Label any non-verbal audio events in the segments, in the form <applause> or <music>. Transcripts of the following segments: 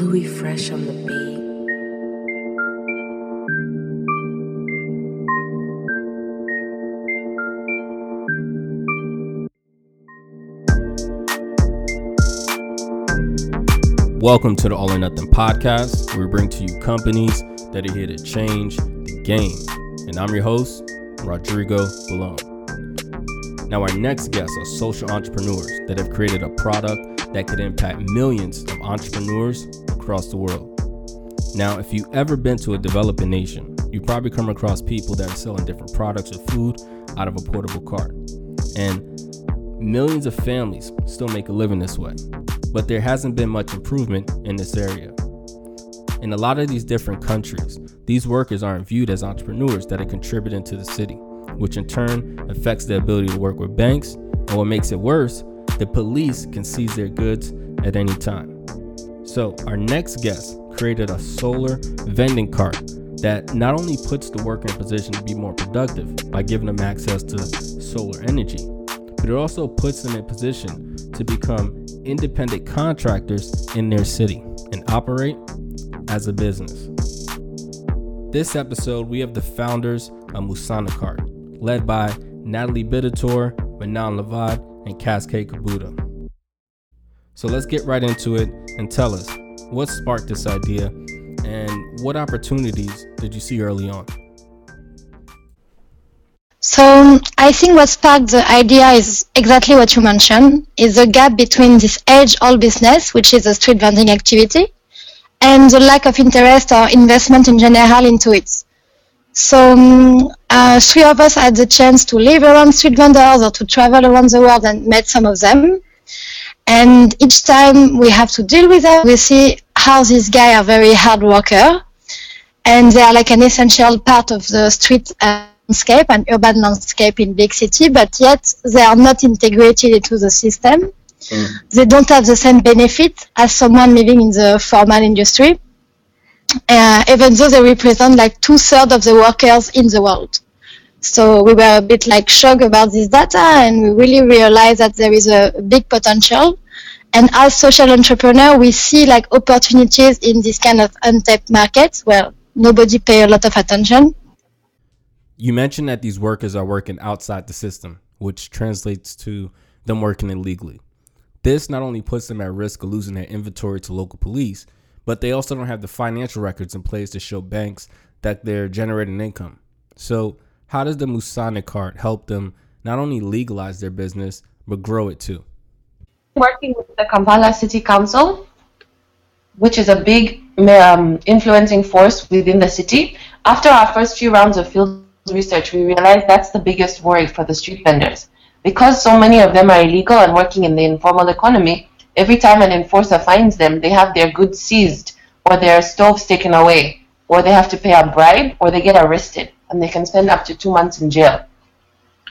Louis Fresh on the beat. Welcome to the All or Nothing podcast, where we bring to you companies that are here to change the game. And I'm your host, Rodrigo Balone. Now, our next guests are social entrepreneurs that have created a product that could impact millions of entrepreneurs across the world. Now, if you've ever been to a developing nation, you probably come across people that are selling different products or food out of a portable cart. And millions of families still make a living this way, but there hasn't been much improvement in this area. In a lot of these different countries, these workers aren't viewed as entrepreneurs that are contributing to the city, which in turn affects their ability to work with banks. And what makes it worse, the police can seize their goods at any time. So, our next guest created a solar vending cart that not only puts the worker in position to be more productive by giving them access to solar energy, but it also puts them in position to become independent contractors in their city and operate as a business. This episode, we have the founders of Musana Cart, led by Natalie Bitature, Manon Lavaud, and Cascade Kabuta. So let's get right into it and tell us what sparked this idea and what opportunities did you see early on? So I think what sparked the idea is exactly what you mentioned, is the gap between this age-old business, which is a street vending activity, and the lack of interest or investment in general into it. So um, uh, three of us had the chance to live around street vendors or to travel around the world and met some of them. And each time we have to deal with them, we see how these guys are very hard worker and they are like an essential part of the street landscape and urban landscape in big city, but yet they are not integrated into the system. Mm. They don't have the same benefit as someone living in the formal industry, uh, even though they represent like two thirds of the workers in the world. So we were a bit like shocked about this data and we really realized that there is a big potential. And as social entrepreneur, we see like opportunities in this kind of untapped markets where nobody pay a lot of attention. You mentioned that these workers are working outside the system, which translates to them working illegally. This not only puts them at risk of losing their inventory to local police, but they also don't have the financial records in place to show banks that they're generating income. So, how does the Musana cart help them not only legalize their business, but grow it too? Working with the Kampala City Council, which is a big um, influencing force within the city, after our first few rounds of field research, we realized that's the biggest worry for the street vendors because so many of them are illegal and working in the informal economy, every time an enforcer finds them, they have their goods seized, or their stoves taken away, or they have to pay a bribe, or they get arrested, and they can spend up to two months in jail.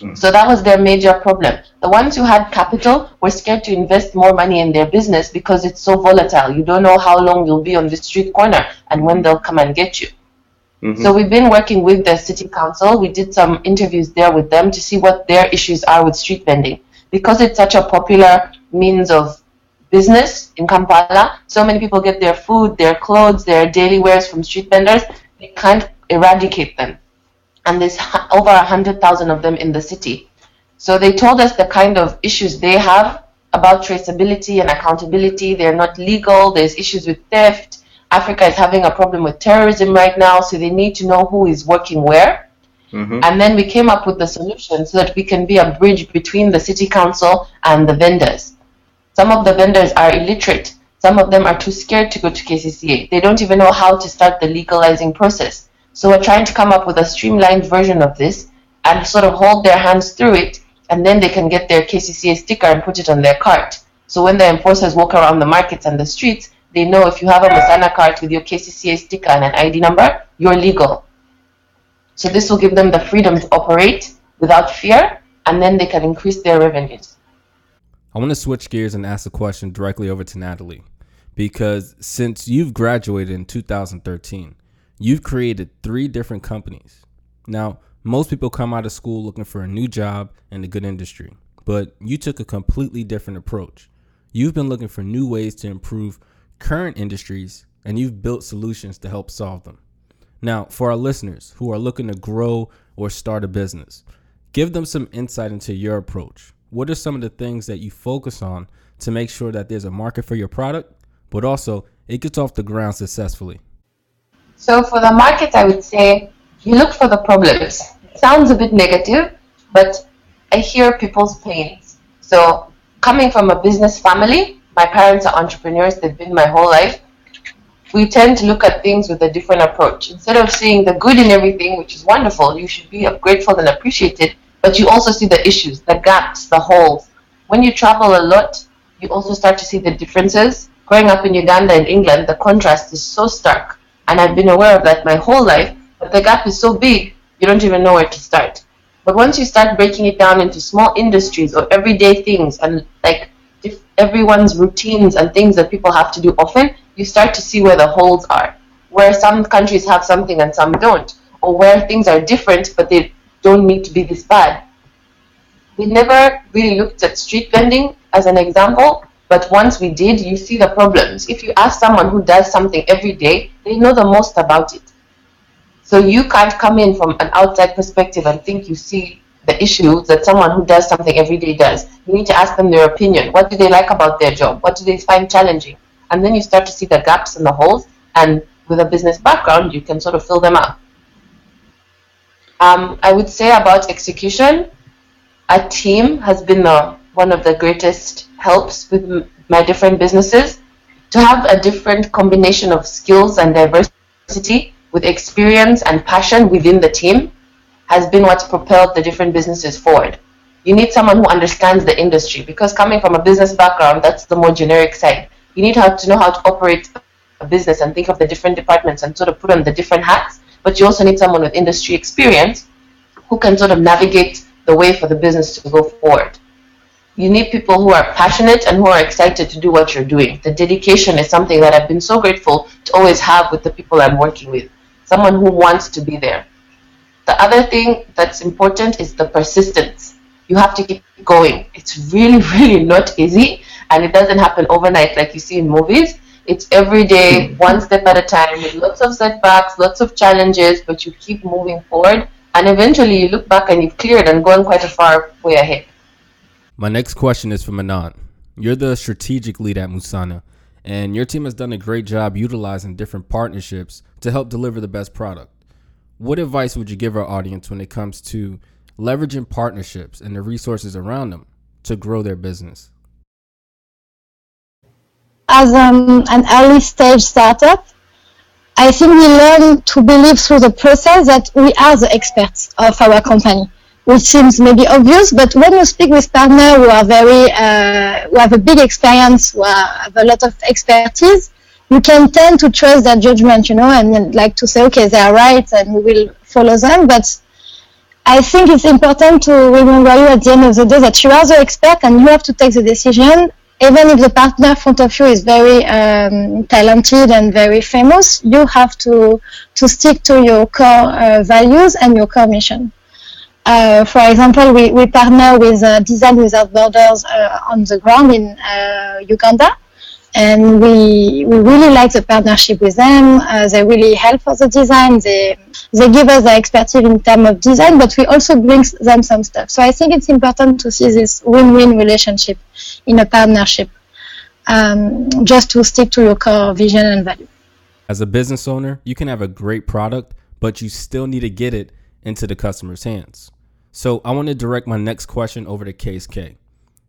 Mm. So that was their major problem. The ones who had capital were scared to invest more money in their business because it's so volatile. You don't know how long you'll be on the street corner and when they'll come and get you. Mm-hmm. So we've been working with the city council. We did some interviews there with them to see what their issues are with street vending. Because it's such a popular means of business in Kampala, so many people get their food, their clothes, their daily wares from street vendors. They can't eradicate them. And there's <laughs> over hundred thousand of them in the city. So they told us the kind of issues they have about traceability and accountability. They're not legal. There's issues with theft Africa is having a problem with terrorism right now, so they need to know who is working where. Mm-hmm. And then we came up with the solution so that we can be a bridge between the city council and the vendors. Some of the vendors are illiterate. Some of them are too scared to go to KCCA. They don't even know how to start the legalizing process. So we're trying to come up with a streamlined version of this and sort of hold their hands through it, and then they can get their KCCA sticker and put it on their cart. So when the enforcers walk around the markets and the streets, they know if you have a Musana card with your KCCA sticker and an ID number, you're legal. So this will give them the freedom to operate without fear, and then they can increase their revenues. I want to switch gears and ask a question directly over to Natalie. Because since you've graduated in 2013, you've created three different companies. Now, most people come out of school looking for a new job in a good industry, but you took a completely different approach. You've been looking for new ways to improve current industries and you've built solutions to help solve them. Now, for our listeners who are looking to grow or start a business, give them some insight into your approach. What are some of the things that you focus on to make sure that there's a market for your product, but also it gets off the ground successfully? So, for the market, I would say you look for the problems. It sounds a bit negative, but I hear people's pains. So, coming from a business family, my parents are entrepreneurs, they've been my whole life we tend to look at things with a different approach. Instead of seeing the good in everything, which is wonderful, you should be grateful and appreciated, but you also see the issues, the gaps, the holes. When you travel a lot, you also start to see the differences. Growing up in Uganda and England, the contrast is so stark, and I've been aware of that my whole life, but the gap is so big, you don't even know where to start. But once you start breaking it down into small industries or everyday things and like everyone's routines and things that people have to do often, you start to see where the holes are, where some countries have something and some don't, or where things are different but they don't need to be this bad. We never really looked at street vending as an example, but once we did, you see the problems. If you ask someone who does something every day, they know the most about it. So you can't come in from an outside perspective and think you see the issues that someone who does something every day does. You need to ask them their opinion. What do they like about their job? What do they find challenging? and then you start to see the gaps and the holes, and with a business background, you can sort of fill them up. Um, I would say about execution, a team has been the, one of the greatest helps with my different businesses. To have a different combination of skills and diversity with experience and passion within the team has been what's propelled the different businesses forward. You need someone who understands the industry because coming from a business background, that's the more generic side you need to know how to operate a business and think of the different departments and sort of put on the different hats. But you also need someone with industry experience who can sort of navigate the way for the business to go forward. You need people who are passionate and who are excited to do what you're doing. The dedication is something that I've been so grateful to always have with the people I'm working with. Someone who wants to be there. The other thing that's important is the persistence. You have to keep going. It's really, <laughs> really not easy and it doesn't happen overnight like you see in movies. It's every day, <laughs> one step at a time, with lots of setbacks, lots of challenges, but you keep moving forward, and eventually you look back and you've cleared and gone quite a far way ahead. My next question is from Anand. You're the strategic lead at Musana, and your team has done a great job utilizing different partnerships to help deliver the best product. What advice would you give our audience when it comes to leveraging partnerships and the resources around them to grow their business? as um, an early stage startup, I think we learn to believe through the process that we are the experts of our company, which seems maybe obvious, but when you speak with partners who are very, uh, who have a big experience, who have a lot of expertise, you can tend to trust their judgment, you know, and like to say, okay, they are right, and we will follow them. But I think it's important to remember you at the end of the day that you are the expert and you have to take the decision even if the partner in front of you is very um, talented and very famous, you have to to stick to your core uh, values and your core mission. Uh, for example, we, we partner with uh, Design Without Borders uh, on the ground in uh, Uganda, and we we really like the partnership with them. Uh, they really help for the design. They they give us the expertise in terms of design, but we also bring them some stuff. So I think it's important to see this win-win relationship in a partnership, um, just to stick to your core vision and value. As a business owner, you can have a great product, but you still need to get it into the customer's hands. So I want to direct my next question over to Case K.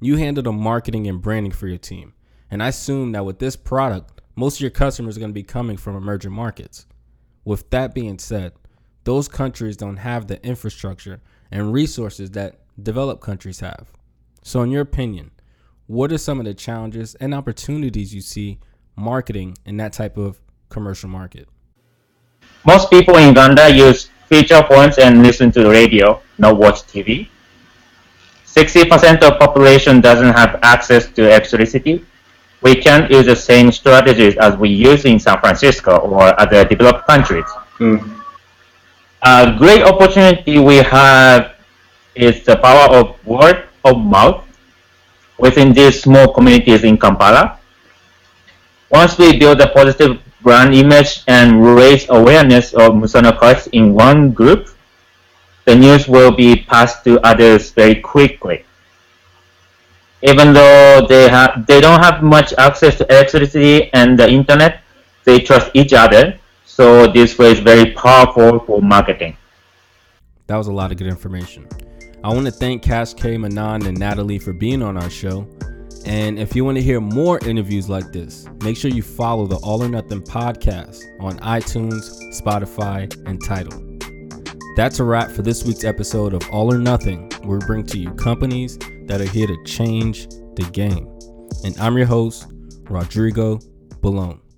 You handle the marketing and branding for your team. And I assume that with this product, most of your customers are going to be coming from emerging markets. With that being said, those countries don't have the infrastructure and resources that developed countries have. So, in your opinion, what are some of the challenges and opportunities you see marketing in that type of commercial market? Most people in Uganda use feature phones and listen to the radio, not watch TV. 60% of population doesn't have access to electricity. We can't use the same strategies as we use in San Francisco or other developed countries. Mm. A great opportunity we have is the power of word of mouth within these small communities in Kampala. Once we build a positive brand image and raise awareness of Musana cards in one group, the news will be passed to others very quickly. Even though they have they don't have much access to electricity and the internet, they trust each other. So this way is very powerful for marketing. That was a lot of good information. I want to thank Cash K, Manon, and Natalie for being on our show. And if you want to hear more interviews like this, make sure you follow the All or Nothing podcast on iTunes, Spotify, and Tidal. That's a wrap for this week's episode of All or Nothing, where we bring to you companies that are here to change the game. And I'm your host, Rodrigo Balone.